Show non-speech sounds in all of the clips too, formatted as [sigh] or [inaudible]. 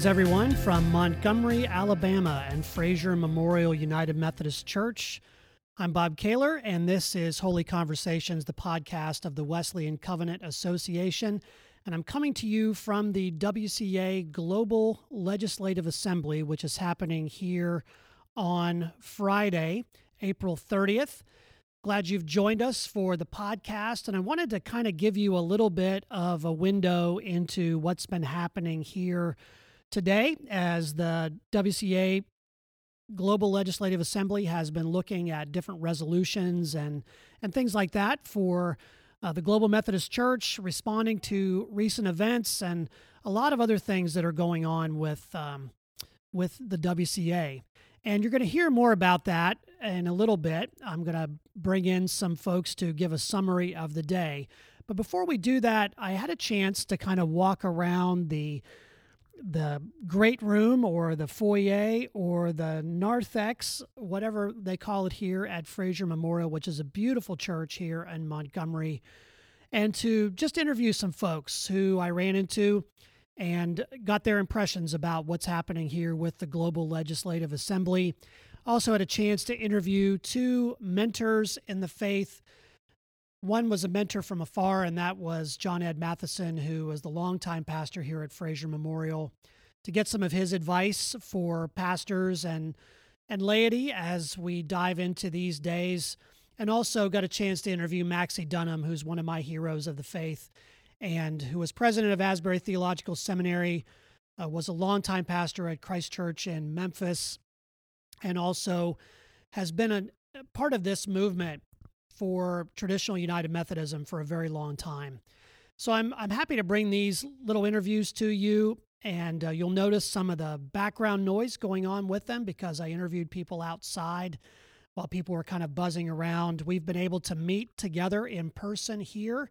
Greetings, everyone, from Montgomery, Alabama, and Frazer Memorial United Methodist Church. I'm Bob Kaylor, and this is Holy Conversations, the podcast of the Wesleyan Covenant Association. And I'm coming to you from the WCA Global Legislative Assembly, which is happening here on Friday, April 30th. Glad you've joined us for the podcast. And I wanted to kind of give you a little bit of a window into what's been happening here today as the WCA Global Legislative Assembly has been looking at different resolutions and, and things like that for uh, the Global Methodist Church, responding to recent events and a lot of other things that are going on with, um, with the WCA. And you're going to hear more about that in a little bit. I'm going to bring in some folks to give a summary of the day. But before we do that, I had a chance to kind of walk around the the great room or the foyer or the narthex, whatever they call it here at Frazer Memorial, which is a beautiful church here in Montgomery, and to just interview some folks who I ran into and got their impressions about what's happening here with the Global Legislative Assembly. Also, had a chance to interview two mentors in the faith. One was a mentor from afar, and that was John Ed Mathison, who was the longtime pastor here at Frazer Memorial, to get some of his advice for pastors and and laity as we dive into these days. And also got a chance to interview Maxie Dunnam, who's one of my heroes of the faith and who was president of Asbury Theological Seminary, uh, was a longtime pastor at Christ Church in Memphis, and also has been a part of this movement for traditional United Methodism for a very long time. So I'm I'm happy to bring these little interviews to you, and uh, you'll notice some of the background noise going on with them because I interviewed people outside while people were kind of buzzing around. We've been able to meet together in person here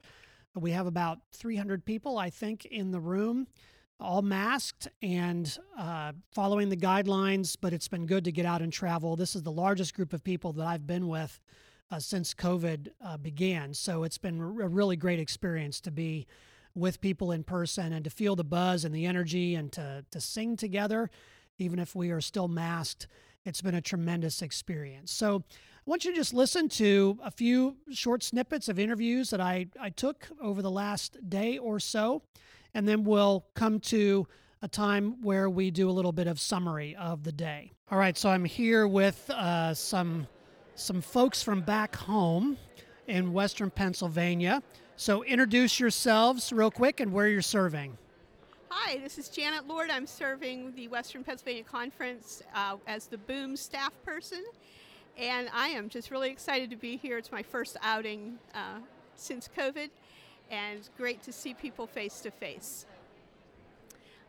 we have about 300 people, I think, in the room, all masked and uh, following the guidelines, but it's been good to get out and travel. This is the largest group of people that I've been with uh, since COVID uh, began. So it's been a really great experience to be with people in person and to feel the buzz and the energy and to, to sing together, even if we are still masked. It's been a tremendous experience. So I want you to just listen to a few short snippets of interviews that I, I took over the last day or so, and then we'll come to a time where we do a little bit of summary of the day. All right, so I'm here with uh, some some folks from back home in Western Pennsylvania. So introduce yourselves real quick and where you're serving. Hi, this is Janet Lord. I'm serving the Western Pennsylvania Conference uh, as the Boom staff person, and I am just really excited to be here. It's my first outing uh, since COVID, and great to see people face to face.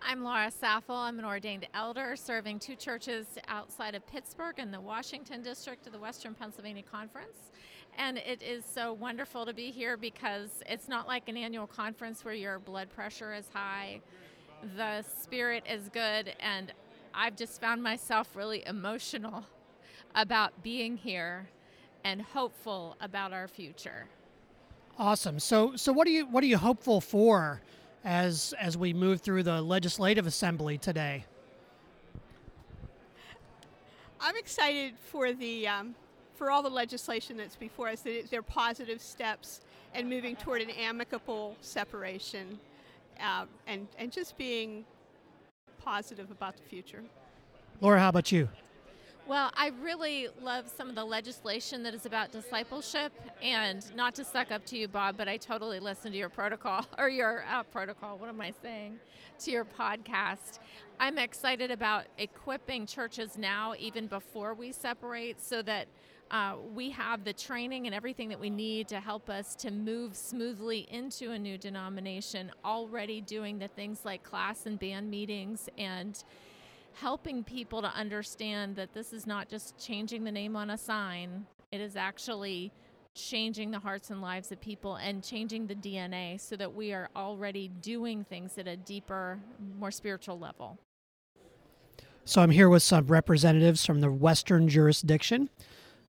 I'm Laura Saffel. I'm an ordained elder serving two churches outside of Pittsburgh in the Washington district of the Western Pennsylvania Conference. And it is so wonderful to be here because it's not like an annual conference where your blood pressure is high. The spirit is good, and I've just found myself really emotional about being here and hopeful about our future. Awesome. So so what are you what are you hopeful for as as we move through the legislative assembly today? I'm excited for the um, for all the legislation that's before us. That they're positive steps and moving toward an amicable separation, uh, and and just being positive about the future. Laura, how about you? Well, I really love some of the legislation that is about discipleship, and not to suck up to you, Bob, but I totally listen to your protocol [laughs] or your uh, protocol. What am I saying? To your podcast. I'm excited about equipping churches now, even before we separate, so that uh, we have the training and everything that we need to help us to move smoothly into a new denomination, already doing the things like class and band meetings and helping people to understand that this is not just changing the name on a sign, it is actually changing the hearts and lives of people and changing the DNA so that we are already doing things at a deeper, more spiritual level. So I'm here with some representatives from the Western jurisdiction.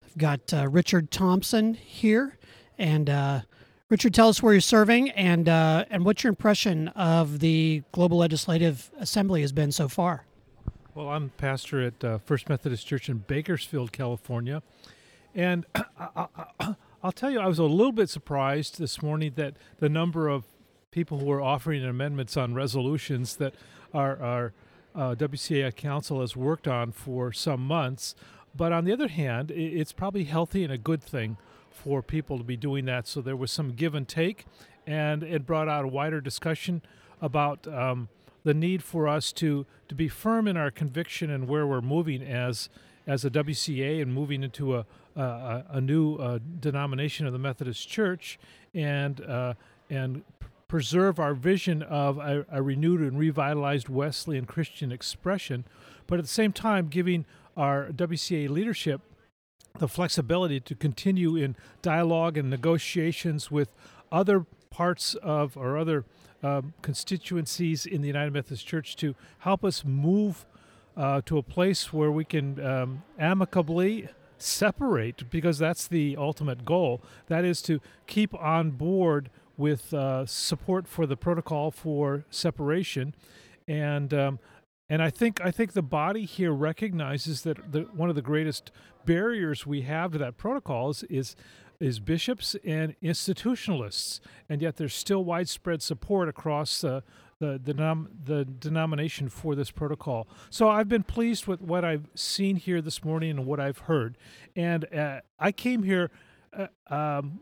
I've got uh, Richard Thompson here and uh, Richard, tell us where you're serving and uh, and what your impression of the Global Legislative Assembly has been so far. Well, I'm pastor at uh, First Methodist Church in Bakersfield, California, and [clears throat] [clears throat] I'll tell you, I was a little bit surprised this morning that the number of people who are offering amendments on resolutions that our, our uh, WCA Council has worked on for some months. But on the other hand, it's probably healthy and a good thing for people to be doing that. So there was some give and take, and it brought out a wider discussion about um, the need for us to to be firm in our conviction and where we're moving as as a WCA and moving into a a, a new uh, denomination of the Methodist Church, and uh, and preserve our vision of a, a renewed and revitalized Wesleyan Christian expression, but at the same time giving our WCA leadership the flexibility to continue in dialogue and negotiations with other parts of or other um, constituencies in the United Methodist Church to help us move uh, to a place where we can um, amicably separate because that's the ultimate goal. That is to keep on board with uh, support for the protocol for separation, and um, and I think I think the body here recognizes that the, one of the greatest barriers we have to that protocol is, is is bishops and institutionalists, and yet there's still widespread support across the the, denom- the denomination for this protocol. So I've been pleased with what I've seen here this morning and what I've heard, and uh, I came here uh, um,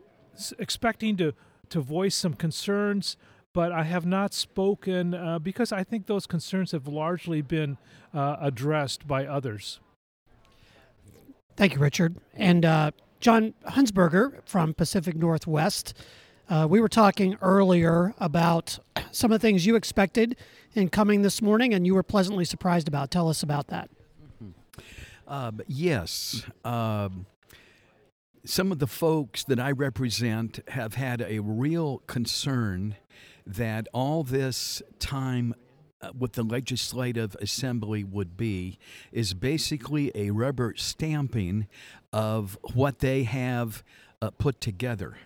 expecting to to voice some concerns but I have not spoken uh, because I think those concerns have largely been uh, addressed by others. Thank you, Richard. And uh, John Hunsberger from Pacific Northwest. Uh, we were talking earlier about [clears throat] some of the things you expected in coming this morning, and you were pleasantly surprised about. Tell us about that. Mm-hmm. yes. Um, some of the folks that I represent have had a real concern that all this time uh, what the legislative assembly would be is basically a rubber stamping of what they have uh, put together.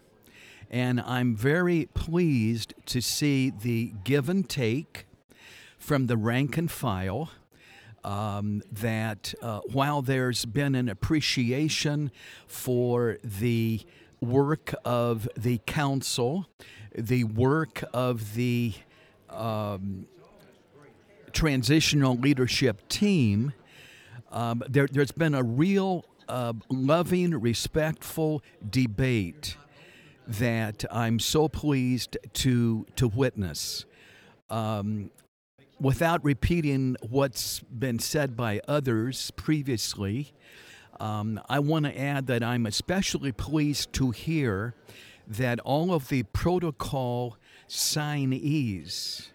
And I'm very pleased to see the give and take from the rank and file. Um, that uh, while there's been an appreciation for the work of the council the work of the um, transitional leadership team, um, there, has been a real uh, loving, respectful debate that I'm so pleased to to witness. Um, without repeating what's been said by others previously, um, I want to add that I'm especially pleased to hear that all of the protocol signees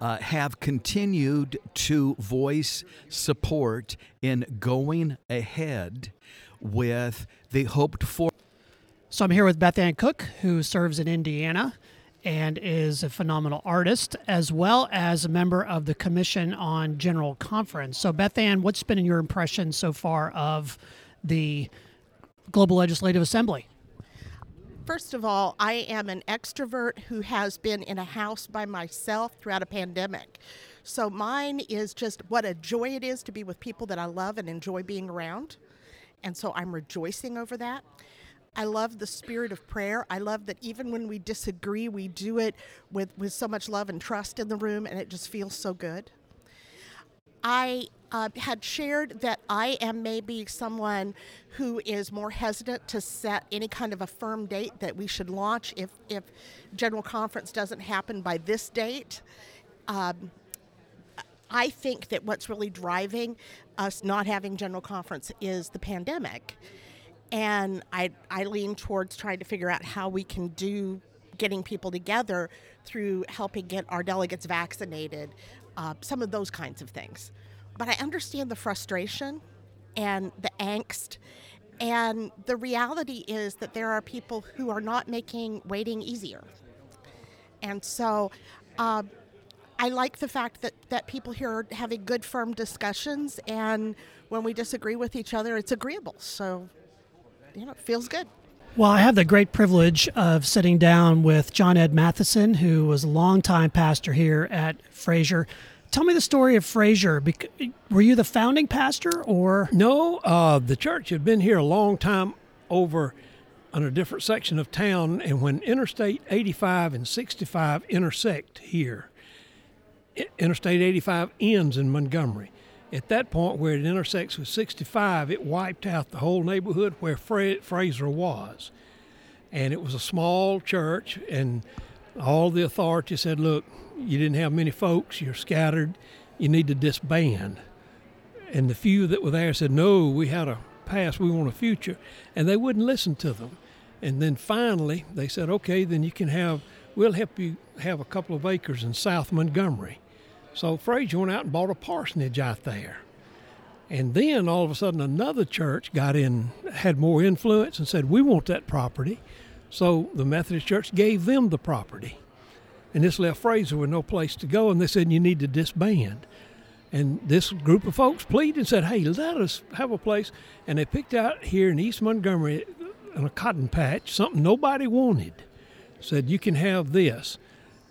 uh, have continued to voice support in going ahead with the hoped for. So I'm here with Beth Ann Cook, who serves in Indiana and is a phenomenal artist, as well as a member of the Commission on General Conference. So, Beth Ann, what's been your impression so far of the Global Legislative Assembly? First of all, I am an extrovert who has been in a house by myself throughout a pandemic. So mine is just what a joy it is to be with people that I love and enjoy being around. And so I'm rejoicing over that. I love the spirit of prayer. I love that even when we disagree, we do it with, with so much love and trust in the room, and it just feels so good. I uh, had shared that I am maybe someone who is more hesitant to set any kind of a firm date that we should launch if, if General Conference doesn't happen by this date. Um, I think that what's really driving us not having General Conference is the pandemic. And I, I lean towards trying to figure out how we can do getting people together through helping get our delegates vaccinated, uh, some of those kinds of things. But I understand the frustration and the angst. And the reality is that there are people who are not making waiting easier. And so uh, I like the fact that, that people here are having good, firm discussions. And when we disagree with each other, it's agreeable. So, you know, it feels good. Well, I have the great privilege of sitting down with John Ed Mathison, who was a longtime pastor here at Frazer. Tell me the story of Frazer. Were you the founding pastor, or no? Uh, the church had been here a long time over on a different section of town, and when Interstate 85 and 65 intersect here, Interstate 85 ends in Montgomery. At that point, where it intersects with 65, it wiped out the whole neighborhood where Fra- Frazer was. And it was a small church, and all the authority said, Look, you didn't have many folks, you're scattered, you need to disband. And the few that were there said, No, we had a past, we want a future. And they wouldn't listen to them. And then finally, they said, Okay, then you can have, we'll help you have a couple of acres in South Montgomery. So Frazer went out and bought a parsonage out there. And then all of a sudden, another church got in, had more influence, and said, We want that property. So the Methodist Church gave them the property. And this left Frazer with no place to go, and they said, You need to disband. And this group of folks pleaded and said, Hey, let us have a place. And they picked out here in East Montgomery in a cotton patch something nobody wanted. Said, You can have this.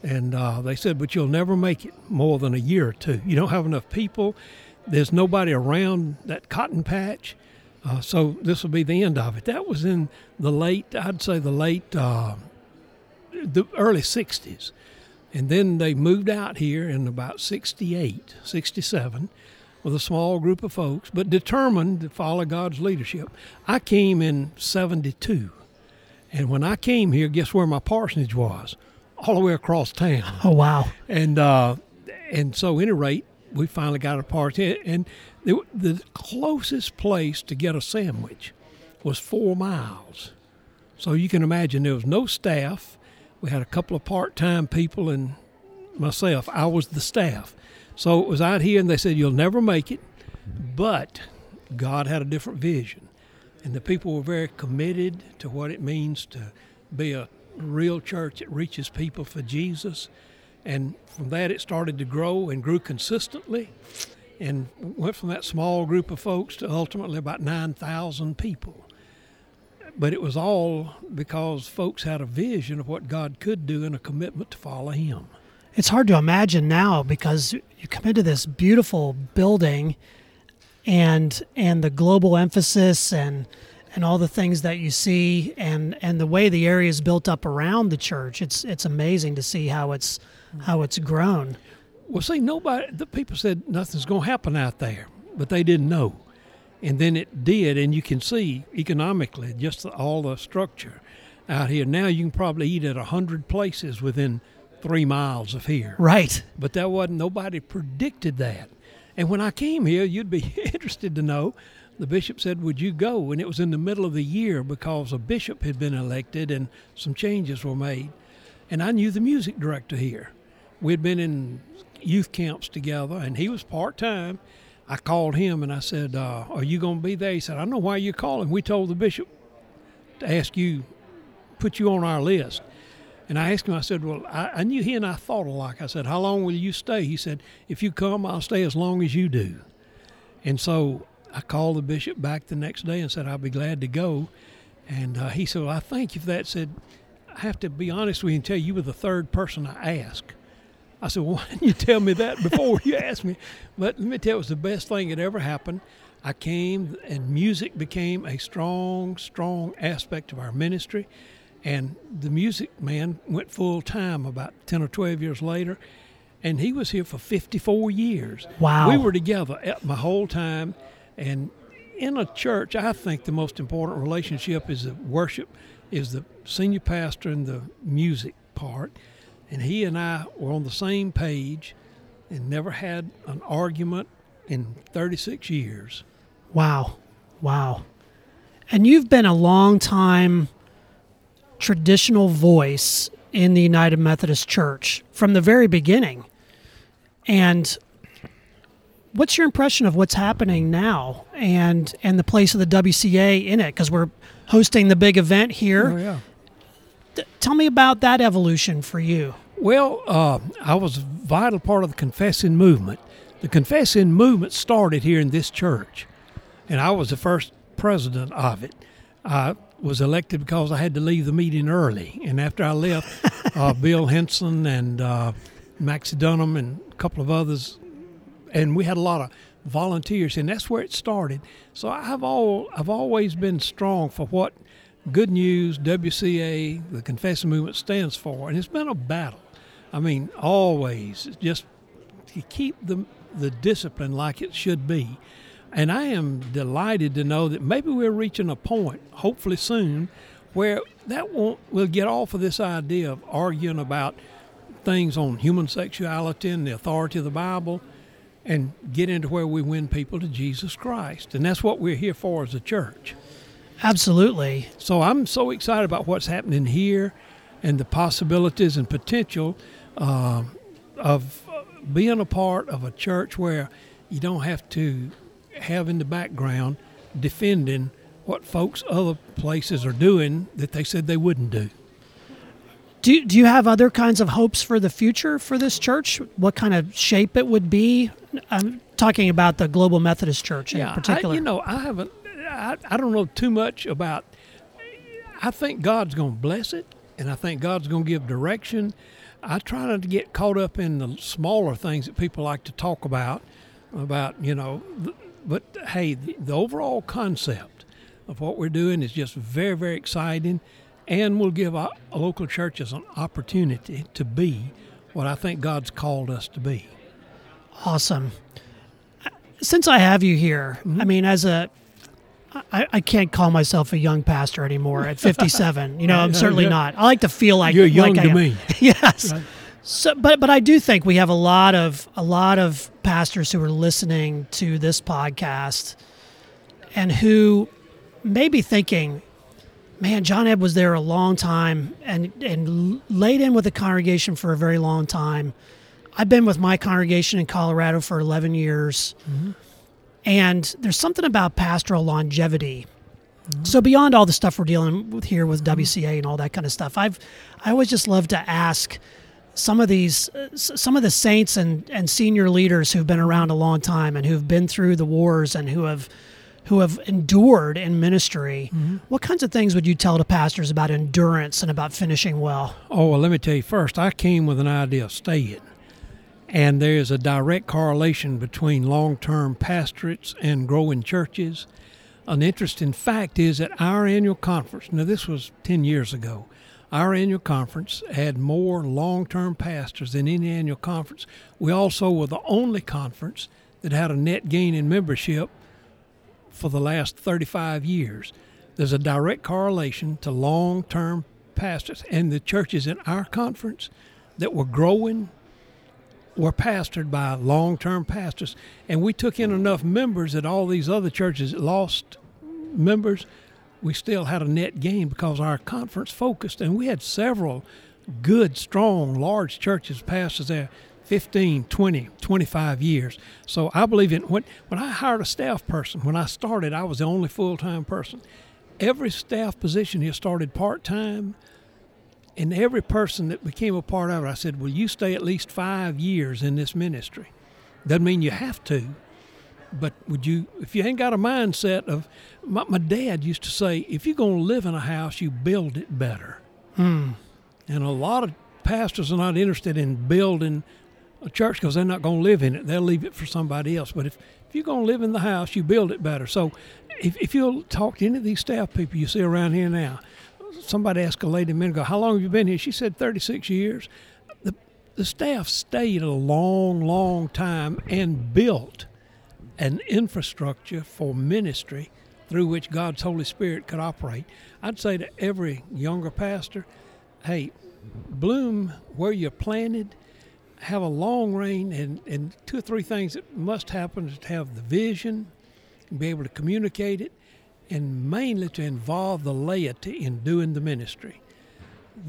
And uh, they said, but you'll never make it more than a year or two. You don't have enough people. There's nobody around that cotton patch. Uh, so this will be the end of it. That was in the late, I'd say the late, uh, the early 60s. And then they moved out here in about 68, 67 with a small group of folks, but determined to follow God's leadership. I came in 72. And when I came here, guess where my parsonage was? all the way across town. Oh wow! And uh, and so, any rate, we finally got a party, and the, the closest place to get a sandwich was four miles. So you can imagine there was no staff. We had a couple of part-time people and myself. I was the staff. So it was out here, and they said you'll never make it, but God had a different vision, and the people were very committed to what it means to be a real church that reaches people for Jesus. And from that, it started to grow and grew consistently and went from that small group of folks to ultimately about 9,000 people. But it was all because folks had a vision of what God could do and a commitment to follow Him. It's hard to imagine now because you come into this beautiful building and and the global emphasis and and all the things that you see and and the way the area is built up around the church. It's it's amazing to see how it's how it's grown. Well see nobody the people said nothing's going to happen out there but they didn't know and then it did and you can see economically just all the structure out here now you can probably eat at a hundred places within three miles of here right but that wasn't nobody predicted that and when i came here you'd be [laughs] interested to know the bishop said, Would you go? And it was in the middle of the year because a bishop had been elected and some changes were made. And I knew the music director here. We'd been in youth camps together, and he was part time. I called him and I said, uh, Are you going to be there? He said, I know why you're calling. We told the bishop to ask you, put you on our list. And I asked him, I said, Well, I, I knew he and I thought alike. I said, How long will you stay? He said, If you come, I'll stay as long as you do. And so I called the bishop back the next day and said I'll be glad to go, and uh, he said, well, "I thank you for that." Said, "I have to be honest with you and tell you, you were the third person I asked." I said, well, "Why didn't you tell me that before you asked me?" But let me tell you, it was the best thing that ever happened. I came, and music became a strong, strong aspect of our ministry. And the music man went full time about 10 or 12 years later, and he was here for 54 years. Wow. We were together my whole time. And in a church, I think the most important relationship is the worship, is the senior pastor and the music part. And he and I were on the same page and never had an argument in 36 years. Wow. Wow. And you've been a long time traditional voice in the United Methodist Church from the very beginning. And what's your impression of what's happening now and and the place of the WCA in it? Because we're hosting the big event here. Oh, yeah. Tell me about that evolution for you. Well, uh, I was a vital part of the confessing movement. The confessing movement started here in this church, and I was the first president of it. I was elected because I had to leave the meeting early. And after I left, [laughs] uh, Bill Hinson and uh, Maxie Dunnam and a couple of others, and we had a lot of volunteers, and that's where it started. So I've all I've always been strong for what Good News WCA, the Confession Movement stands for, and it's been a battle. I mean, always just to keep the the discipline like it should be. And I am delighted to know that maybe we're reaching a point, hopefully soon, where that won't we'll get off of this idea of arguing about things on human sexuality and the authority of the Bible and get into where we win people to Jesus Christ. And that's what we're here for as a church. Absolutely. So I'm so excited about what's happening here and the possibilities and potential uh, of being a part of a church where you don't have to have in the background defending what folks other places are doing that they said they wouldn't do. Do, do you have other kinds of hopes for the future for this church? What kind of shape it would be? I'm talking about the Global Methodist Church in yeah, particular. I, you know, I haven't, I, I don't know too much about, I think God's going to bless it and I think God's going to give direction. I try not to get caught up in the smaller things that people like to talk about, about, you know, but hey, the, the overall concept of what we're doing is just very, very exciting and will give our local churches an opportunity to be what I think God's called us to be. Awesome. Since I have you here, Mm-hmm. I mean, as a, I, I can't call myself a young pastor anymore at 57. [laughs] You know, I'm uh, certainly yeah. not. I like to feel like You're young like to me. [laughs] yes. Right. So, but but I do think we have a lot of a lot of pastors who are listening to this podcast, and who may be thinking, "Man, John Ed was there a long time and and laid in with the congregation for a very long time. I've been with my congregation in Colorado for 11 years, mm-hmm. And there's something about pastoral longevity." So beyond all the stuff we're dealing with here with WCA and all that kind of stuff, I've I always just love to ask some of these uh, some of the saints and, and senior leaders who've been around a long time and who've been through the wars and who have who have endured in ministry what kinds of things would you tell to pastors about endurance and about finishing well Oh, well, let me tell you first, I came with an idea of staying. And there is a direct correlation between long term pastorates and growing churches. An interesting fact is that our annual conference, now this was 10 years ago, our annual conference had more long term pastors than any annual conference. We also were the only conference that had a net gain in membership for the last 35 years. There's a direct correlation to long term pastors. And the churches in our conference that were growing were pastored by long term pastors. And we took in enough members that all these other churches lost members, we still had a net gain because our conference focused. And we had several good, strong, large churches, pastors there 15, 20, 25 years. So I believe in when, when I hired a staff person, when I started, I was the only full time person. Every staff position here started part time. And every person that became a part of it, I said, Will you stay at least five years in this ministry? Doesn't mean you have to, but would you, if you ain't got a mindset of, my, my dad used to say, if you're going to live in a house, you build it better. Hmm. And a lot of pastors are not interested in building a church because they're not going to live in it. They'll leave it for somebody else. But if, if you're going to live in the house, you build it better. So if, if you'll talk to any of these staff people you see around here now, somebody asked a lady a minute ago, How long have you been here? She said 36 years. The, the staff stayed a long, long time and built an infrastructure for ministry through which God's Holy Spirit could operate. I'd say to every younger pastor, hey, bloom where you're planted, have a long reign, and, and two or three things that must happen is to have the vision, be able to communicate it, and mainly to involve the laity in doing the ministry.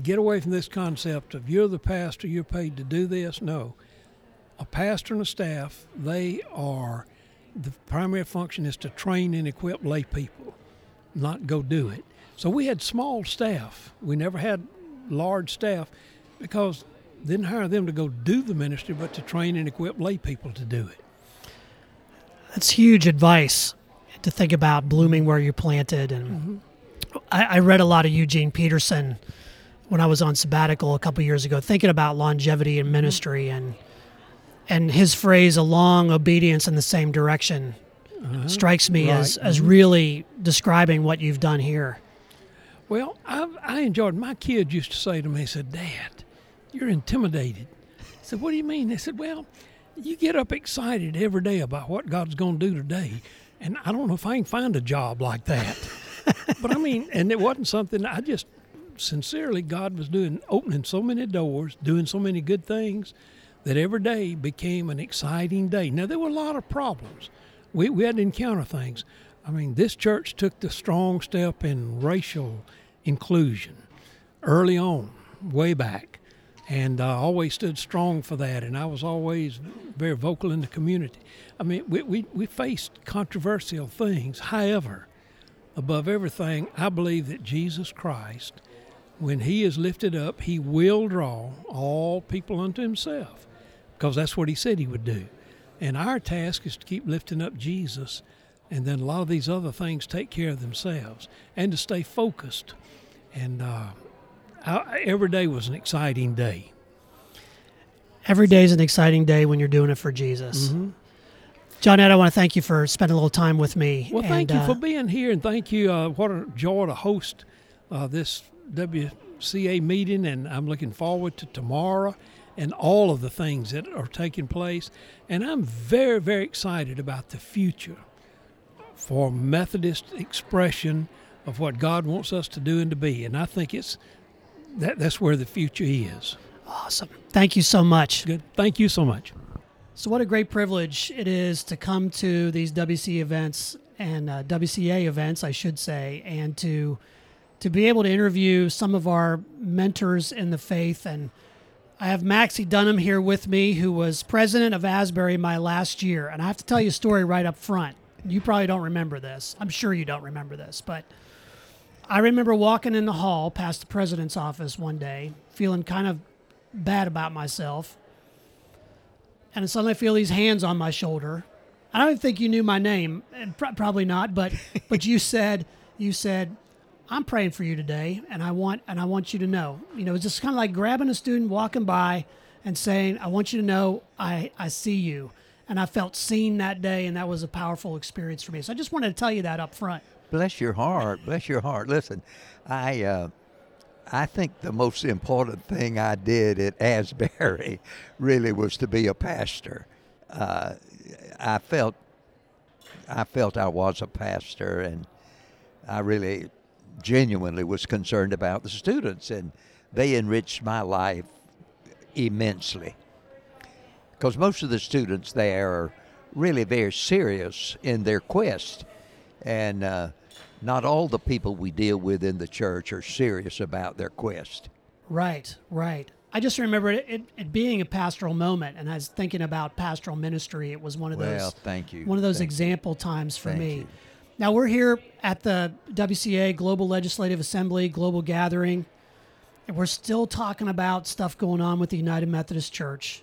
Get away from this concept of you're the pastor, you're paid to do this. No. A pastor and a staff, they are, the primary function is to train and equip lay people, not go do it. So we had small staff. We never had large staff because didn't hire them to go do the ministry, but to train and equip lay people to do it. that's huge advice to think about blooming where you're planted and mm-hmm. I, I read a lot of Eugene Peterson when I was on sabbatical a couple years ago, thinking about longevity and mm-hmm. ministry and and his phrase "along obedience in the same direction" uh-huh. strikes me Right. as as mm-hmm. really describing what you've done here. Well, I, I enjoyed. My kids used to say to me, "They said, Dad, you're intimidated." I said, "What do you mean?" They said, "Well, you get up excited every day about what God's going to do today, and I don't know if I can find a job like that." but I mean, and it wasn't something I just sincerely. God was doing, opening so many doors, doing so many good things, that every day became an exciting day. Now there were a lot of problems. We we had to encounter things. I mean, this church took the strong step in racial inclusion early on, way back, and uh, always stood strong for that. And I was always very vocal in the community. I mean, we, we, we faced controversial things. However, above everything, I believe that Jesus Christ, when He is lifted up, He will draw all people unto Himself, because that's what He said He would do. And our task is to keep lifting up Jesus, and then a lot of these other things take care of themselves, and to stay focused. And uh, I, every day was an exciting day. Every day is an exciting day when you're doing it for Jesus. Mm-hmm. John Ed, I want to thank you for spending a little time with me. Well, thank and, you uh, for being here, and thank you. Uh, what a joy to host uh, this WCA meeting, and I'm looking forward to tomorrow and all of the things that are taking place. And I'm very, very excited about the future for Methodist expression of what God wants us to do and to be. And I think it's that that's where the future is. Awesome. Thank you so much. Good. Thank you so much. So, what a great privilege it is to come to these WC events and uh, WCA events, I should say, and to to be able to interview some of our mentors in the faith. And I have Maxie Dunnam here with me, who was president of Asbury my last year. And I have to tell you a story right up front. You probably don't remember this. I'm sure you don't remember this, but I remember walking in the hall past the president's office one day, feeling kind of bad about myself and suddenly I feel these hands on my shoulder. I don't even think you knew my name, and pr- probably not, but [laughs] but you said you said I'm praying for you today, and I want and I want you to know. You know, it's just kind of like grabbing a student walking by and saying, "I want you to know I I see you," and I felt seen that day, and that was a powerful experience for me. So I just wanted to tell you that up front. Bless your heart. Bless your heart. Listen, I uh, I think the most important thing I did at Asbury [laughs] really was to be a pastor. Uh, I felt I felt I was a pastor, and I really genuinely was concerned about the students, and they enriched my life immensely. Because most of the students there are really very serious in their quest, and uh, not all the people we deal with in the church are serious about their quest. Right, right. I just remember it, it, it being a pastoral moment, and I was thinking about pastoral ministry. It was one of those Well, thank you. one of those Thank you. example times for Thank me. you. Now we're here at the WCA Global Legislative Assembly Global Gathering, and we're still talking about stuff going on with the United Methodist Church.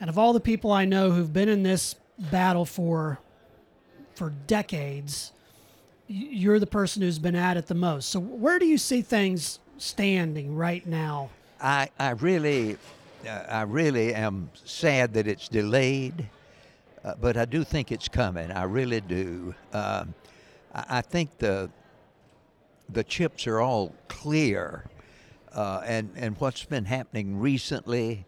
And of all the people I know who've been in this battle for for decades, you're the person who's been at it the most. So where do you see things standing right now? I, I really, uh, I really am sad that it's delayed, uh, but I do think it's coming. I really do. Um, I, I think the the chips are all clear, uh, and and what's been happening recently,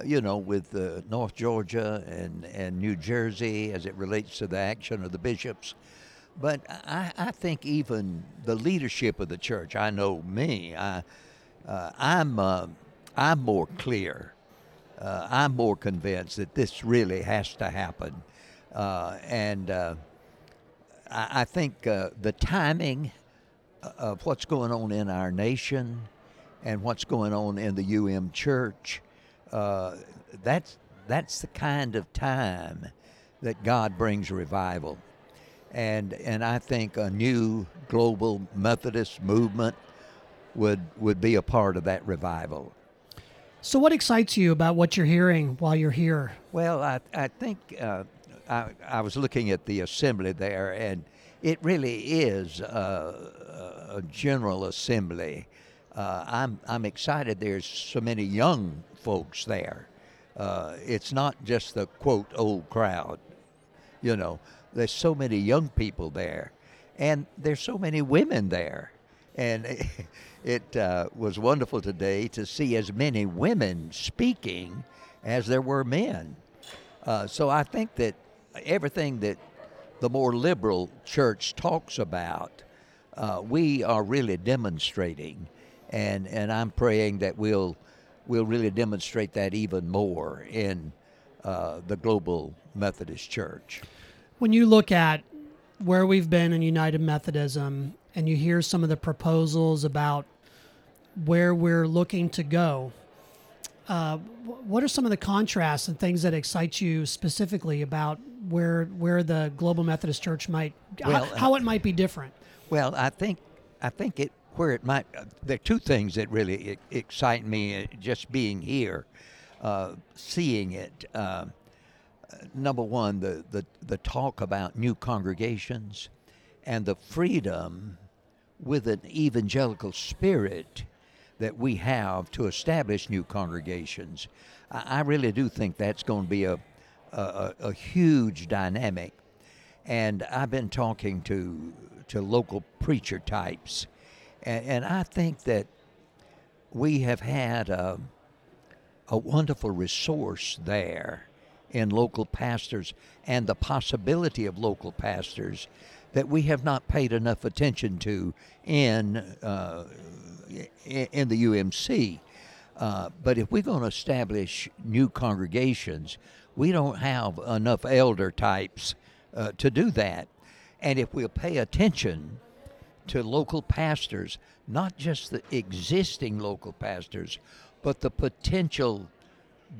uh, you know, with uh, North Georgia and and New Jersey as it relates to the action of the bishops. But I, I think even the leadership of the church, I know me, I, uh, I'm, uh, I'm more clear. Uh, I'm more convinced that this really has to happen. Uh, and uh, I, I think uh, the timing of what's going on in our nation and what's going on in the UM church, that's, that's the kind of time that God brings revival. And, and I think a new global Methodist movement would, would be a part of that revival. So what excites you about what you're hearing while you're here? Well, I, I think uh, I, I was looking at the assembly there, and it really is a, a general assembly. Uh, I'm I'm excited. There's so many young folks there. Uh, it's not just the quote old crowd. You know, there's so many young people there, and there's so many women there, and [laughs] it uh, was wonderful today to see as many women speaking as there were men. Uh, so I think that everything that the more liberal church talks about, uh, we are really demonstrating, and and I'm praying that we'll we'll really demonstrate that even more in uh, the global Methodist Church. When you look at where we've been in United Methodism, and you hear some of the proposals about where we're looking to go. Uh, what are some of the contrasts and things that excite you specifically about where where the Global Methodist Church might Well, how, how it might be different? Well, I think I think it where it might. Uh, there are two things that really excite me uh, just being here, uh, seeing it. Uh, number one, the, the the talk about new congregations, and the freedom with an evangelical spirit that we have to establish new congregations. I, I really do think that's going to be a, a, a, huge dynamic. And I've been talking to to local preacher types, and, and I think that we have had a, a wonderful resource there in local pastors and the possibility of local pastors that we have not paid enough attention to in uh, in the UMC. Uh, but if we're going to establish new congregations, we don't have enough elder types uh, to do that. And if we'll pay attention to local pastors, not just the existing local pastors, but the potential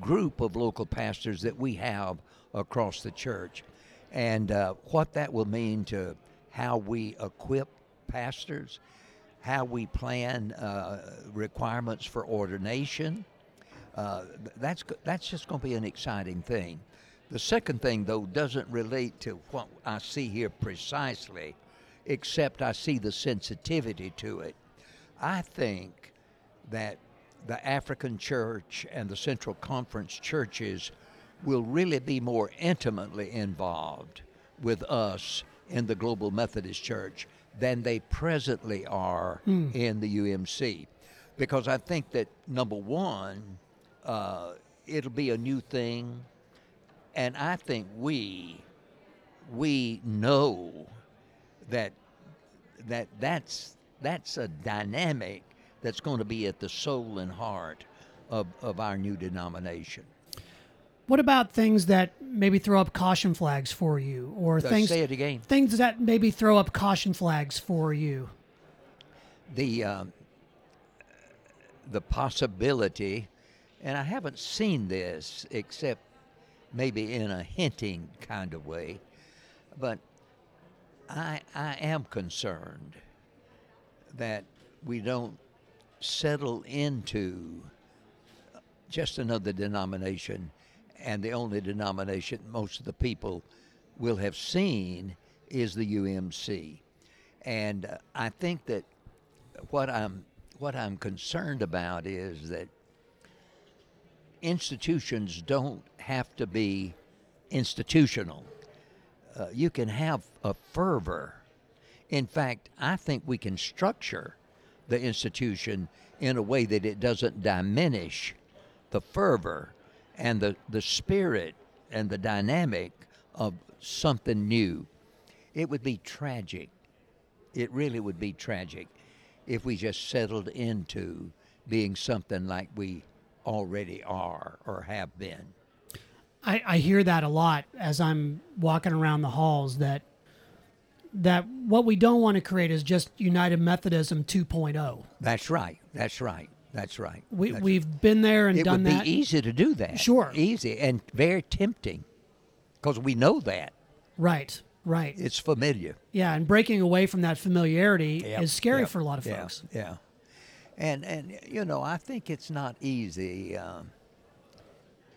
group of local pastors that we have across the church, and uh, what that will mean to how we equip pastors, how we plan uh, requirements for ordination. Uh, that's that's just going to be an exciting thing. The second thing, though, doesn't relate to what I see here precisely, except I see the sensitivity to it. I think that the African church and the Central Conference churches will really be more intimately involved with us in the Global Methodist Church than they presently are in the UMC. Because I think that, number one, uh, it'll be a new thing, and I think we we know that that that's that's a dynamic that's going to be at the soul and heart of, of our new denomination. What about things that maybe throw up caution flags for you, or Uh, things say it again. things that maybe throw up caution flags for you? The um, the possibility, and I haven't seen this except maybe in a hinting kind of way, but I I am concerned that we don't settle into just another denomination, and the only denomination most of the people will have seen is the UMC. And uh, I think that what I'm what I'm concerned about is that institutions don't have to be institutional. Uh, you can have a fervor. In fact, I think we can structure the institution in a way that it doesn't diminish the fervor and the, the spirit and the dynamic of something new. It would be tragic. It really would be tragic if we just settled into being something like we already are or have been. I, I hear that a lot as I'm walking around the halls that that what we don't want to create is just United Methodism 2.0. That's right. That's right. That's right. We That's we've been there and it done that. It would be easy to do that. Sure. Easy and very tempting because we know that. Right, right. It's familiar. yeah, and breaking away from that familiarity Yep, is scary yep, for a lot of yeah, folks. Yeah. And, and you know, I think it's not easy. Um,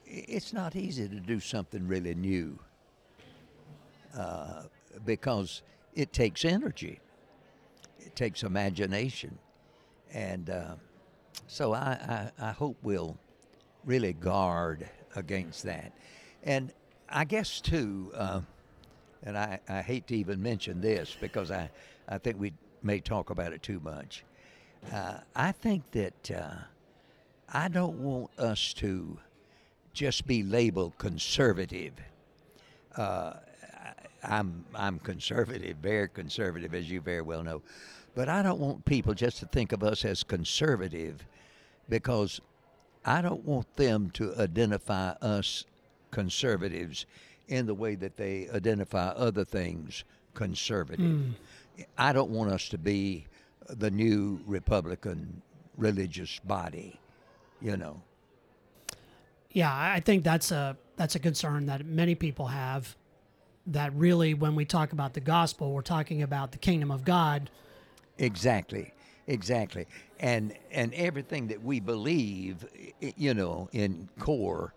it's not easy to do something really new uh, because it takes energy, it takes imagination, and uh, so I, I, I hope we'll really guard against that. And I guess too, uh, and I, I hate to even mention this because I, I think we may talk about it too much. Uh, I think that uh, I don't want us to just be labeled conservative. I'm I'm conservative, very conservative, as you very well know, but I don't want people just to think of us as conservative, because I don't want them to identify us conservatives in the way that they identify other things conservative. Mm. I don't want us to be the new Republican religious body, you know. Yeah, I think that's a that's a concern that many people have. That really, when we talk about the gospel, we're talking about the kingdom of God. Exactly, exactly, and and everything that we believe, you know, in core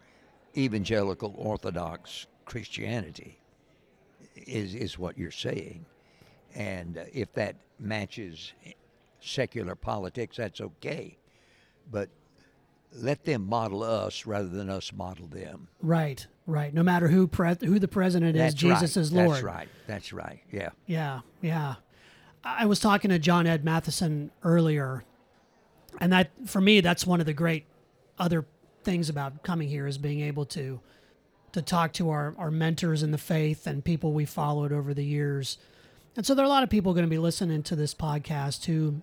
evangelical Orthodox Christianity is is what you're saying, and uh, if that matches secular politics, that's okay, but let them model us rather than us model them. Right, right. No matter who pre- who the president is, That's Jesus right. is Lord. That's right. That's right. Yeah. Yeah, yeah. I was talking to John Ed Mathison earlier, and that for me, that's one of the great other things about coming here is being able to to talk to our, our mentors in the faith and people we followed over the years. And so there are a lot of people going to be listening to this podcast who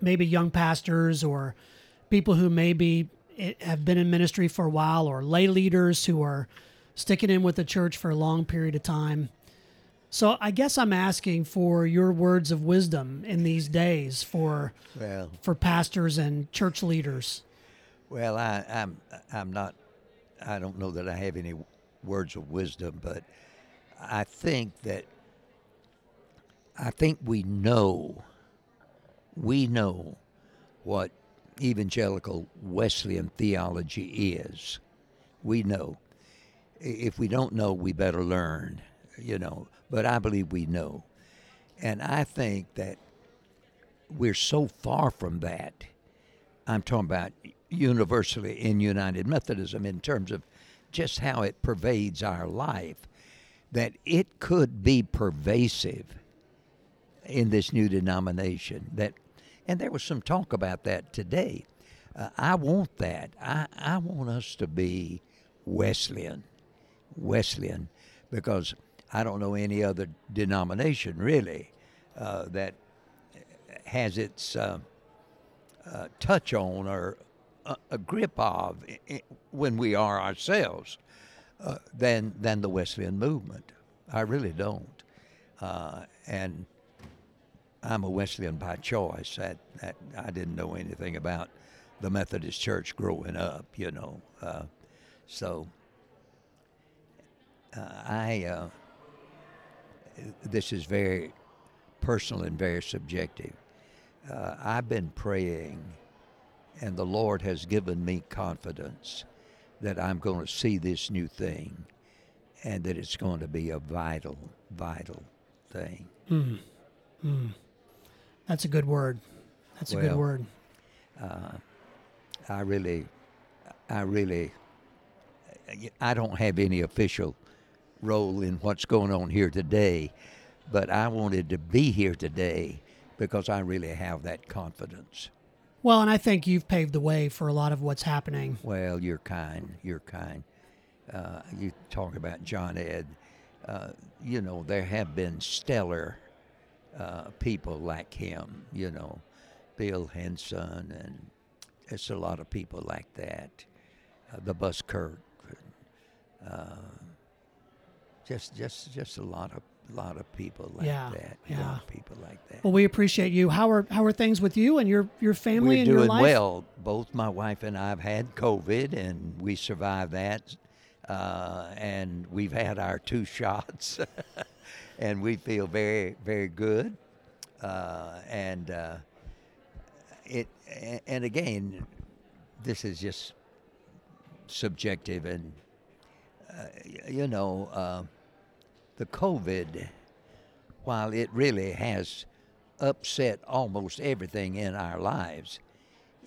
maybe young pastors or people who maybe i- Eh, have been in ministry for a while or lay leaders who are sticking in with the church for a long period of time. So I guess I'm asking for your words of wisdom in these days for Well, for pastors and church leaders. Well, I, I'm I'm not. I don't know that I have any words of wisdom, but I think that I think we know. We know what evangelical Wesleyan theology is. We know. If we don't know, we better learn. You know, but I believe we know, and I think that we're so far from that. I'm talking about universally in United Methodism in terms of just how it pervades our life, that it could be pervasive in this new denomination. That, and there was some talk about that today. Uh, I want that. I, I want us to be Wesleyan, Wesleyan, because I don't know any other denomination really uh, that has its. Uh, uh, touch on or a, a grip of i- i- when we are ourselves uh, than than the Wesleyan movement. I really don't, uh, and I'm a Wesleyan by choice. I didn't know anything about the Methodist Church growing up, you know. Uh, so uh, I uh, this is very personal and very subjective uh, I've been praying, and the Lord has given me confidence that I'm going to see this new thing and that it's going to be a vital, vital thing. That's a good word. That's a good word. I really, I really, I don't have any official role in what's going on here today, but I wanted to be here today because I really have that confidence. Well, and I think you've paved the way for a lot of what's happening. Well, you're kind. You're kind. Uh, you talk about John Ed. Uh, you know, there have been stellar uh, people like him. You know, Bill Hinson, and it's a lot of people like that. Uh, the Buskirk. Uh, just, just, just a lot of, lot of people like Yeah, that. Yeah. people like that. Well, we appreciate you. How are how are things with you and your your family We're and doing your life? well. Both my wife and I have had COVID, and we survived that. Uh, and we've had our two [laughs] shots, and we feel very, very good. Uh, and uh, it, and again, this is just subjective, and uh, you know, uh, the COVID while it really has upset almost everything in our lives,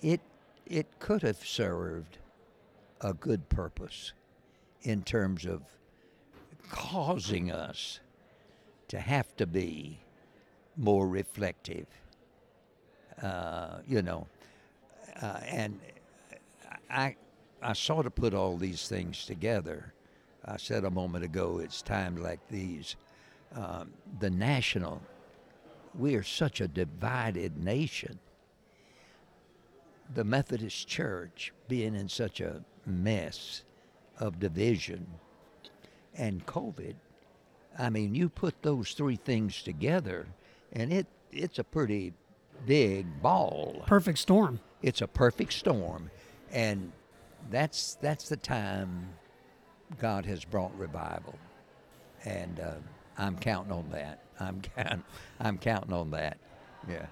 it it could have served a good purpose in terms of causing us to have to be more reflective. Uh, you know, uh, and I I sort of put all these things together. I said a moment ago, it's times like these. Um, the national, we are such a divided nation. The Methodist Church being in such a mess of division and COVID, I mean, you put those three things together, and it it's a pretty big ball. Perfect storm. It's a perfect storm, and that's that's the time God has brought revival, and uh, I'm counting on that. I'm [laughs] count, I'm counting on that. Yeah.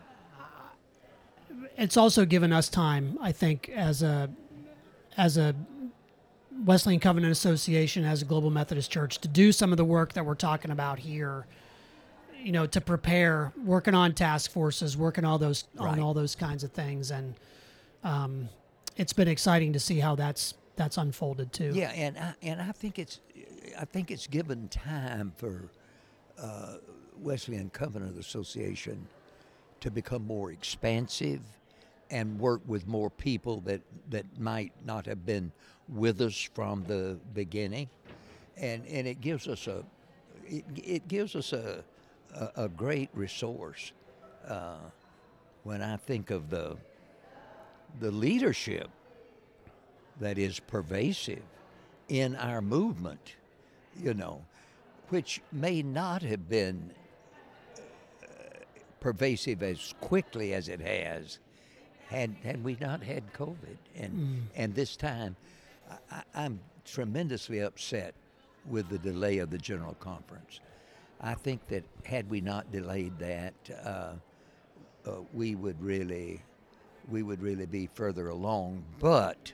It's also given us time, I think, as a as a Wesleyan Covenant Association, as a Global Methodist Church, to do some of the work that we're talking about here. You know, to prepare, working on task forces, working all those Right. on all those kinds of things, and um, it's been exciting to see how that's that's unfolded too. Yeah, and I, and I think it's I think it's given time for uh, Wesleyan Covenant Association to become more expansive and work with more people that that might not have been with us from the beginning, and and it gives us a it, it gives us a a, a great resource uh, when I think of the the leadership that is pervasive in our movement, you know, which may not have been uh, pervasive as quickly as it has had had we not had COVID. And and this time, I, I'm tremendously upset with the delay of the general conference. I think that had we not delayed that, uh, uh, we would really we would really be further along. But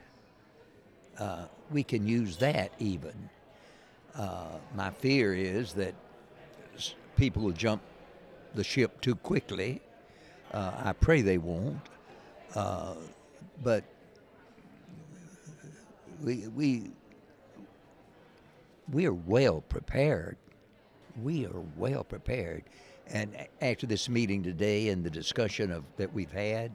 uh, we can use that even. Uh, my fear is that people will jump the ship too quickly. Uh, I pray they won't. Uh, but we, we, we are well prepared. We are well prepared. And after this meeting today and the discussion of that we've had,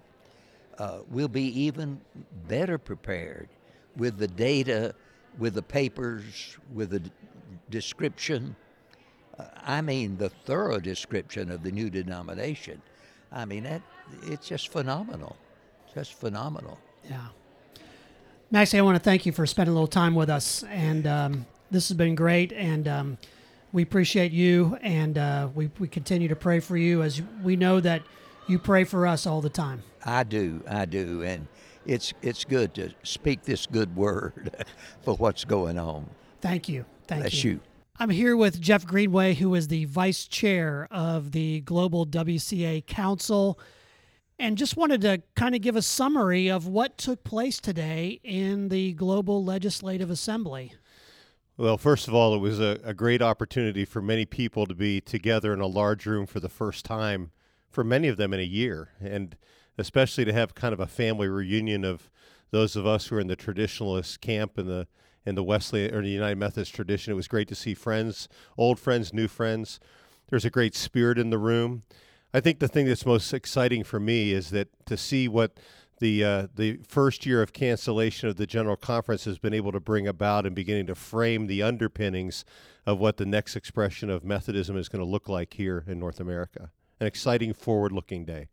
uh, we'll be even better prepared with the data, with the papers, with the d- description. Uh, I mean, the thorough description of the new denomination. I mean, that it's just phenomenal, just phenomenal. Yeah. Maxie, I want to thank you for spending a little time with us, and um, this has been great. And um, we appreciate you, and uh, we we continue to pray for you as we know that you pray for us all the time. I do, I do, and it's it's good to speak this good word [laughs] for what's going on. Thank you. Thank Bless you. you. I'm here with Jeff Greenway, who is the vice chair of the Global WCA Council, and just wanted to kind of give a summary of what took place today in the Global Legislative Assembly. Well, first of all, it was a, a great opportunity for many people to be together in a large room for the first time, for many of them in a year, and especially to have kind of a family reunion of those of us who are in the traditionalist camp in the in the Wesley or the United Methodist tradition. It was great to see friends, old friends, new friends. There's a great spirit in the room. I think the thing that's most exciting for me is that to see what the uh, the first year of cancellation of the general conference has been able to bring about and beginning to frame the underpinnings of what the next expression of Methodism is going to look like here in North America. An exciting, forward-looking day.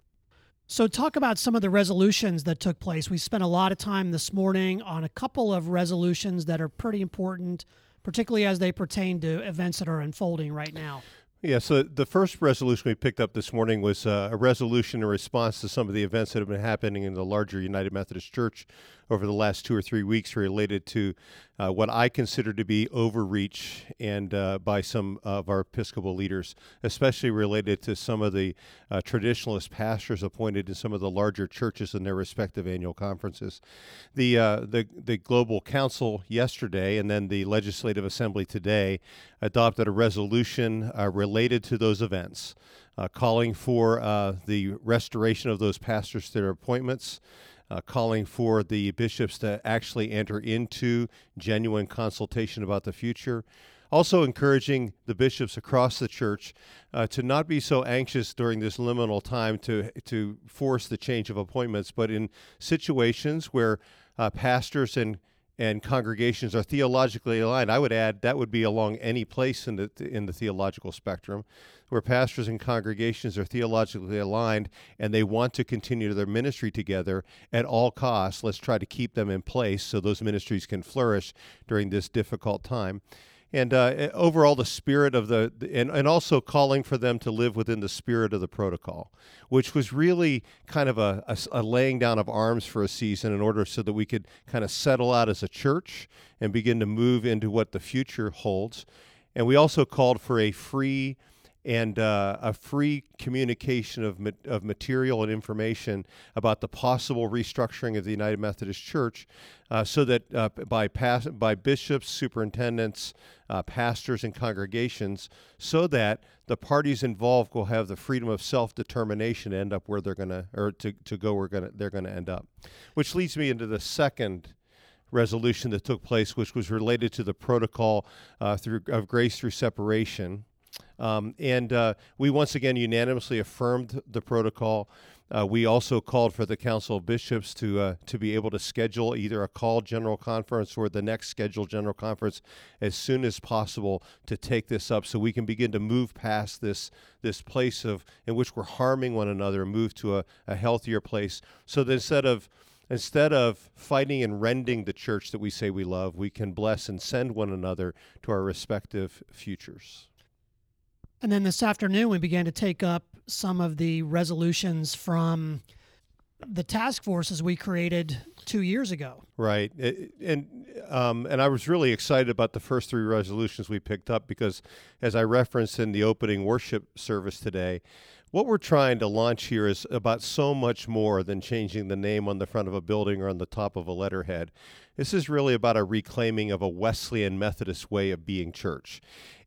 So, talk about some of the resolutions that took place. We spent a lot of time this morning on a couple of resolutions that are pretty important, particularly as they pertain to events that are unfolding right now. Yeah, so the first resolution we picked up this morning was uh, a resolution in response to some of the events that have been happening in the larger United Methodist Church over the last two or three weeks related to uh, what I consider to be overreach and uh, by some of our Episcopal leaders, especially related to some of the uh, traditionalist pastors appointed in some of the larger churches in their respective annual conferences. The uh, the the Global Council yesterday and then the Legislative Assembly today adopted a resolution uh, related to those events. Uh, calling for the restoration of those pastors to their appointments, uh, calling for the bishops to actually enter into genuine consultation about the future. Also, encouraging the bishops across the church uh, to not be so anxious during this liminal time to, to force the change of appointments, but in situations where uh, pastors and and congregations are theologically aligned. I would add that would be along any place in the in the theological spectrum where pastors and congregations are theologically aligned and they want to continue their ministry together at all costs. Let's try to keep them in place so those ministries can flourish during this difficult time. And uh, overall, the spirit of the, and, and also calling for them to live within the spirit of the protocol, which was really kind of a, a, a laying down of arms for a season in order so that we could kind of settle out as a church and begin to move into what the future holds. And we also called for a free, and uh, a free communication of, ma- of material and information about the possible restructuring of the United Methodist Church uh, so that uh, by, pas- by bishops, superintendents, uh, pastors, and congregations, so that the parties involved will have the freedom of self-determination to end up where they're going to, or to, to go where gonna, they're going to end up. Which leads me into the second resolution that took place, which was related to the protocol uh, through, of grace through separation. Um, and uh, we once again unanimously affirmed the protocol. Uh, we also called for the Council of Bishops to uh, to be able to schedule either a call general conference or the next scheduled general conference as soon as possible to take this up, so we can begin to move past this this place of in which we're harming one another and move to a, a healthier place. So that instead of instead of fighting and rending the church that we say we love, we can bless and send one another to our respective futures. And then this afternoon, we began to take up some of the resolutions from the task forces we created two years ago. Right, and um, and I was really excited about the first three resolutions we picked up because, as I referenced in the opening worship service today, what we're trying to launch here is about so much more than changing the name on the front of a building or on the top of a letterhead. This is really about a reclaiming of a Wesleyan Methodist way of being church.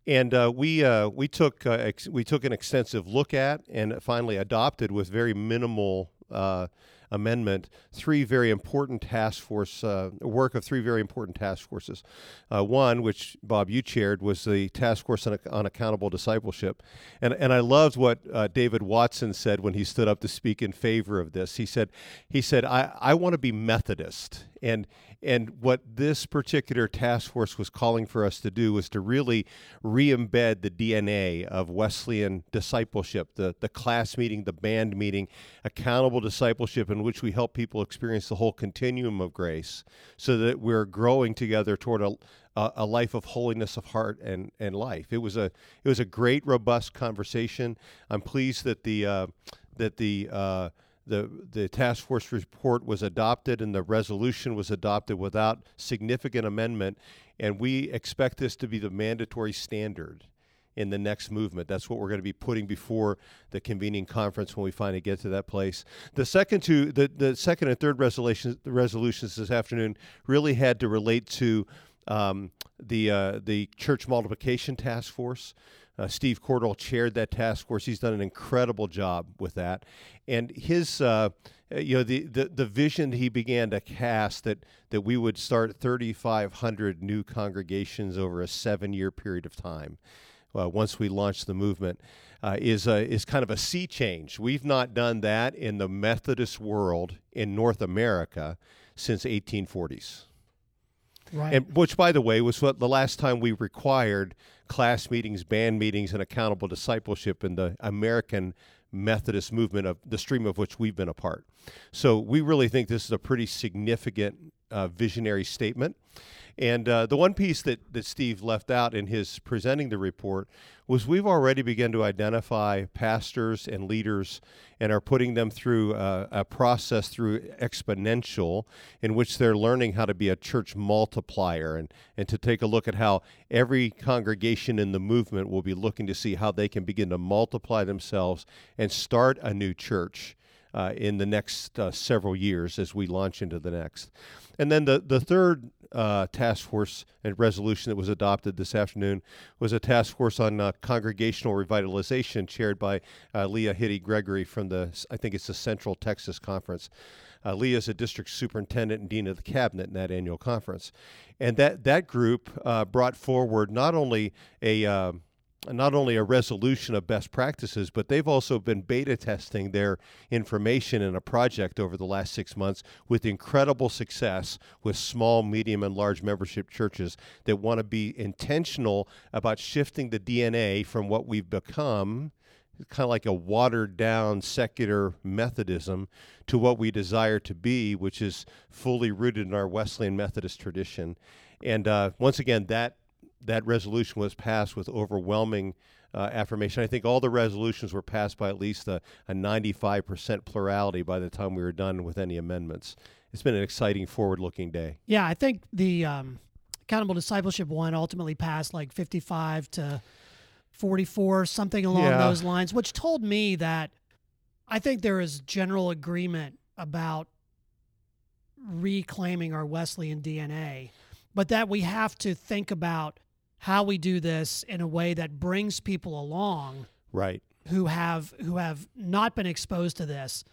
And uh, we uh, we took uh, ex- we took an extensive look at and finally adopted with very minimal uh, amendment three very important task force uh, work of three very important task forces. Uh, one, which Bob you chaired, was the task force on, on accountable discipleship, and and I loved what uh, David Watson said when he stood up to speak in favor of this. He said he said I I want to be Methodist, and and what this particular task force was calling for us to do was to really re-embed the DNA of Wesleyan discipleship, the, the class meeting, the band meeting, accountable discipleship in which we help people experience the whole continuum of grace so that we're growing together toward a, a, life of holiness of heart and, and life. It was a it was a great robust conversation. I'm pleased that the uh, that the uh, the, the task force report was adopted and the resolution was adopted without significant amendment. And we expect this to be the mandatory standard in the next movement. That's what we're going to be putting before the convening conference when we finally get to that place. The second two, the, the second and third resolutions, resolutions this afternoon really had to relate to um, the uh, the church multiplication task force. Uh, Steve Cordle chaired that task force. He's done an incredible job with that, and his, uh, you know, the, the the vision he began to cast that that we would start 3,500 new congregations over a seven-year period of time. Uh, once we launched the movement, uh, is a, is kind of a sea change. We've not done that in the Methodist world in North America since 1840s. Right. And which, by the way, was what the last time we required class meetings, band meetings, and accountable discipleship in the American Methodist movement of the stream of which we've been a part. So we really think this is a pretty significant uh, visionary statement. And uh, the one piece that, that Steve left out in his presenting the report was we've already begun to identify pastors and leaders and are putting them through uh, a process through exponential in which they're learning how to be a church multiplier and, and to take a look at how every congregation in the movement will be looking to see how they can begin to multiply themselves and start a new church uh, in the next uh, several years as we launch into the next. And then the, the third uh, task force and resolution that was adopted this afternoon was a task force on uh, congregational revitalization chaired by uh, Leah Hidde-Gregory from the, I think it's the Central Texas Conference. Uh, Leah is a district superintendent and dean of the cabinet in that annual conference. And that, that group uh, brought forward not only a um, not only a resolution of best practices, but they've also been beta testing their information in a project over the last six months with incredible success with small, medium, and large membership churches that want to be intentional about shifting the DNA from what we've become kind of like a watered down secular Methodism to what we desire to be, which is fully rooted in our Wesleyan Methodist tradition. And uh, once again, that that resolution was passed with overwhelming uh, affirmation. I think all the resolutions were passed by at least a, a 95% plurality by the time we were done with any amendments. It's been an exciting, forward looking day. Yeah, I think the um, accountable discipleship one ultimately passed like 55 to 44, something along Yeah. those lines, which told me that I think there is general agreement about reclaiming our Wesleyan DNA, but that we have to think about how we do this in a way that brings people along Right. who have who have not been exposed to this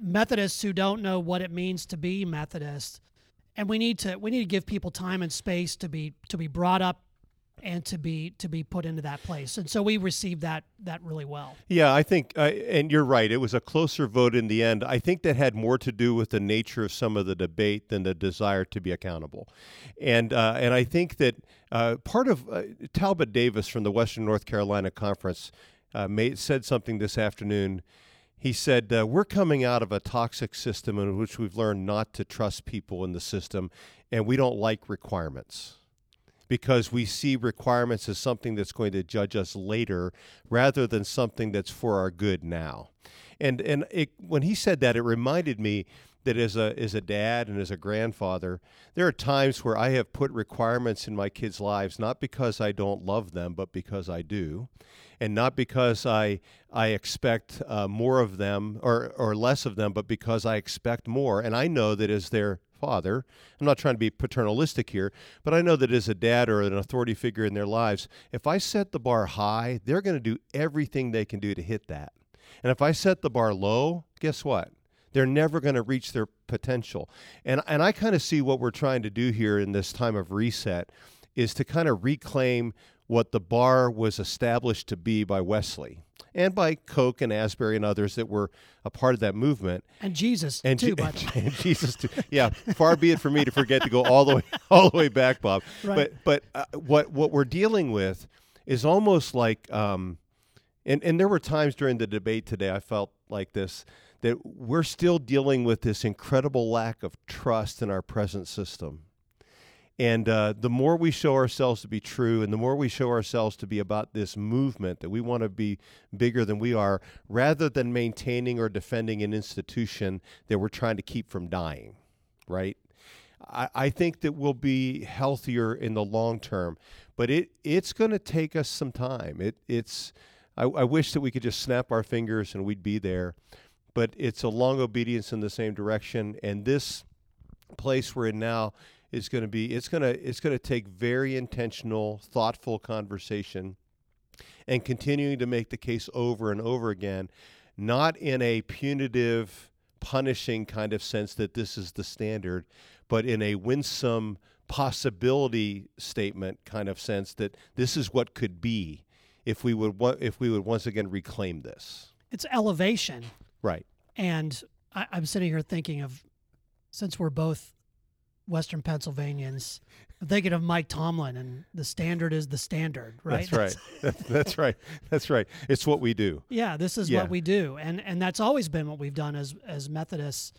methodists who don't know what it means to be methodist and we need to we need to give people time and space to be to be brought up and to be to be put into that place and so we received that that really well Yeah, I think, uh, and you're right. It was a closer vote in the end. I think that had more to do with the nature of some of the debate than the desire to be accountable, and uh, and I think that uh, part of uh, Talbot Davis from the Western North Carolina Conference uh, made said something this afternoon. He said, uh, We're coming out of a toxic system in which we've learned not to trust people in the system, and we don't like requirements because we see requirements as something that's going to judge us later rather than something that's for our good now. And and it, when he said that, it reminded me that as a as a dad and as a grandfather, there are times where I have put requirements in my kids' lives not because I don't love them, but because I do, and not because I I expect uh, more of them or or less of them, but because I expect more. And I know that as their father, I'm not trying to be paternalistic here, but I know that as a dad or an authority figure in their lives, if I set the bar high, they're going to do everything they can do to hit that. And if I set the bar low, guess what? They're never going to reach their potential. And and I kind of see what we're trying to do here in this time of reset is to kind of reclaim what the bar was established to be by Wesley and by Coke and Asbury and others that were a part of that movement. and jesus And, too Je- by [laughs] the and Jesus too. Yeah, far be it for me to forget to go all the way [laughs] all the way back, Bob. Right. But but uh, what what we're dealing with is almost like um, and and there were times during the debate today I felt like this that we're still dealing with this incredible lack of trust in our present system. And uh, the more we show ourselves to be true, and the more we show ourselves to be about this movement that we want to be bigger than we are, rather than maintaining or defending an institution that we're trying to keep from dying, right? I, think that we'll be healthier in the long term, but it it's going to take us some time. It it's I, I wish that we could just snap our fingers and we'd be there, but it's a long obedience in the same direction. And this place we're in now is going to be it's going to it's going to take very intentional, thoughtful conversation and continuing to make the case over and over again, not in a punitive, punishing kind of sense that this is the standard, but in a winsome possibility statement kind of sense that this is what could be if we would if we would once again reclaim this. it's elevation Right. and I, i'm sitting here thinking of since we're both western pennsylvanians i'm thinking of mike tomlin and the standard is the standard right That's right. [laughs] That's, that's right. That's right. It's what we do. Yeah, this is Yeah. what we do, and and that's always been what we've done as as Methodists,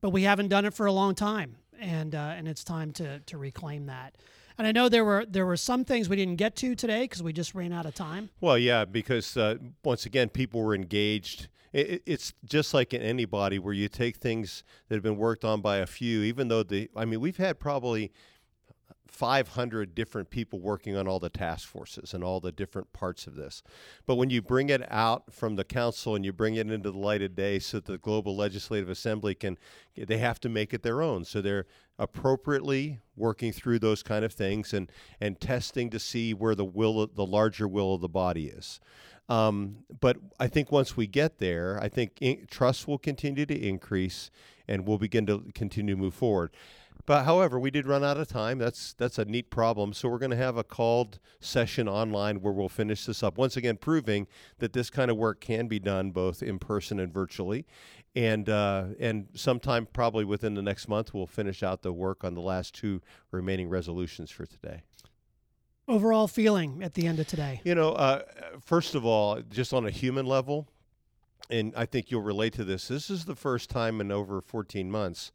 but we haven't done it for a long time, and uh, and it's time to to reclaim that. And I know there were there were some things we didn't get to today because we just ran out of time. Well, yeah, because uh, once again, people were engaged. It, it's just like in anybody where you take things that have been worked on by a few, even though the, I mean, we've had probably 500 different people working on all the task forces and all the different parts of this. But when you bring it out from the council and you bring it into the light of day so that the global legislative assembly can they have to make it their own. So they're appropriately working through those kind of things and and testing to see where the will of, the larger will of the body is. Um, but I think once we get there, I think in, trust will continue to increase and we'll begin to continue to move forward. But however, we did run out of time. That's that's a neat problem. So we're going to have a called session online where we'll finish this up. Once again, proving that this kind of work can be done both in person and virtually. And uh, and sometime probably within the next month, we'll finish out the work on the last two remaining resolutions for today. Overall feeling at the end of today. You know, uh, first of all, just on a human level, and I think you'll relate to this. This is the first time in over 14 months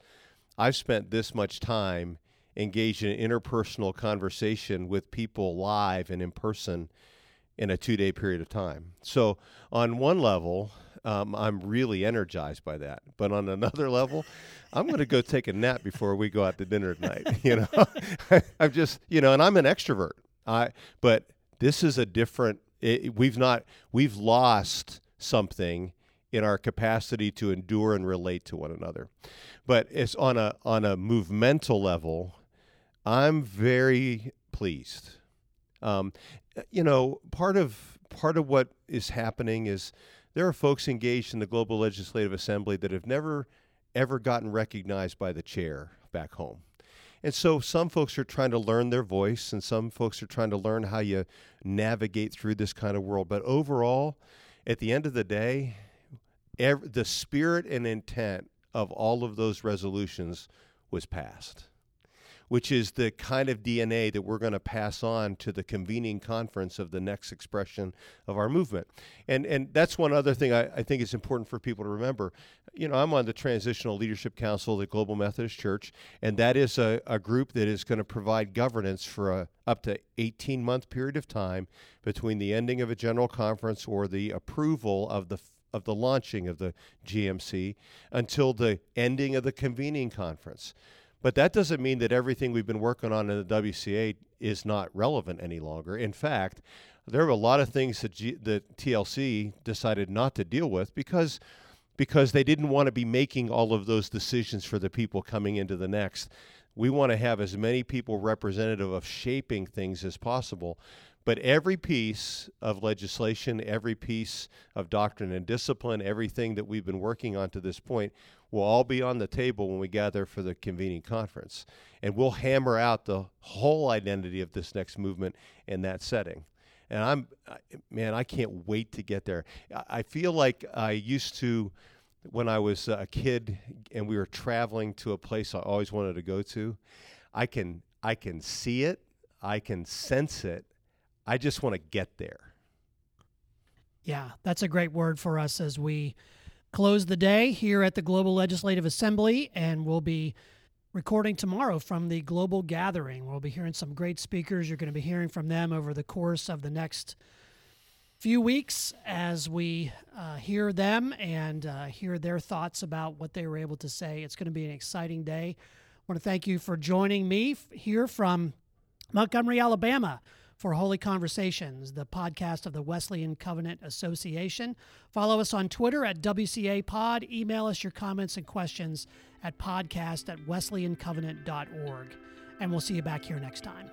I've spent this much time engaged in interpersonal conversation with people live and in person in a two day period of time. So, on one level, um, I'm really energized by that. But on another level, I'm going to go take a nap before we go out to dinner tonight. [laughs] You know, [laughs] I'm just, you know, and I'm an extrovert. I, but this is a different. It, we've not, we've lost something in our capacity to endure and relate to one another. But it's on a on a movemental level, I'm very pleased. Um, you know, part of part of what is happening is there are folks engaged in the global legislative assembly that have never ever gotten recognized by the chair back home. And so some folks are trying to learn their voice and some folks are trying to learn how you navigate through this kind of world. But overall, at the end of the day, every, the spirit and intent of all of those resolutions was passed, which is the kind of DNA that we're going to pass on to the convening conference of the next expression of our movement. And and that's one other thing I, I think is important for people to remember. You know, I'm on the Transitional Leadership Council of the Global Methodist Church, and that is a, a group that is going to provide governance for a up to 18 month period of time between the ending of a general conference or the approval of the of the launching of the GMC until the ending of the convening conference. But that doesn't mean that everything we've been working on in the WCA is not relevant any longer. In fact, there are a lot of things that, G- that TLC decided not to deal with because because they didn't want to be making all of those decisions for the people coming into the next. We want to have as many people representative of shaping things as possible. But every piece of legislation, every piece of doctrine and discipline, everything that we've been working on to this point will all be on the table when we gather for the convening conference. And we'll hammer out the whole identity of this next movement in that setting. And I'm, man, I can't wait to get there. I feel like I used to, when I was a kid and we were traveling to a place I always wanted to go to, I can, I can see it, I can sense it, I just want to get there. Yeah, that's a great word for us as we close the day here at the Global Legislative Assembly, and we'll be recording tomorrow from the Global Gathering. We'll be hearing some great speakers. You're going to be hearing from them over the course of the next few weeks as we uh, hear them and uh, hear their thoughts about what they were able to say. It's going to be an exciting day. I want to thank you for joining me here from Montgomery, Alabama for Holy Conversations, the podcast of the Wesleyan Covenant Association. Follow us on Twitter at WCA Pod. Email us your comments and questions at podcast at wesleyancovenant.org. And we'll see you back here next time.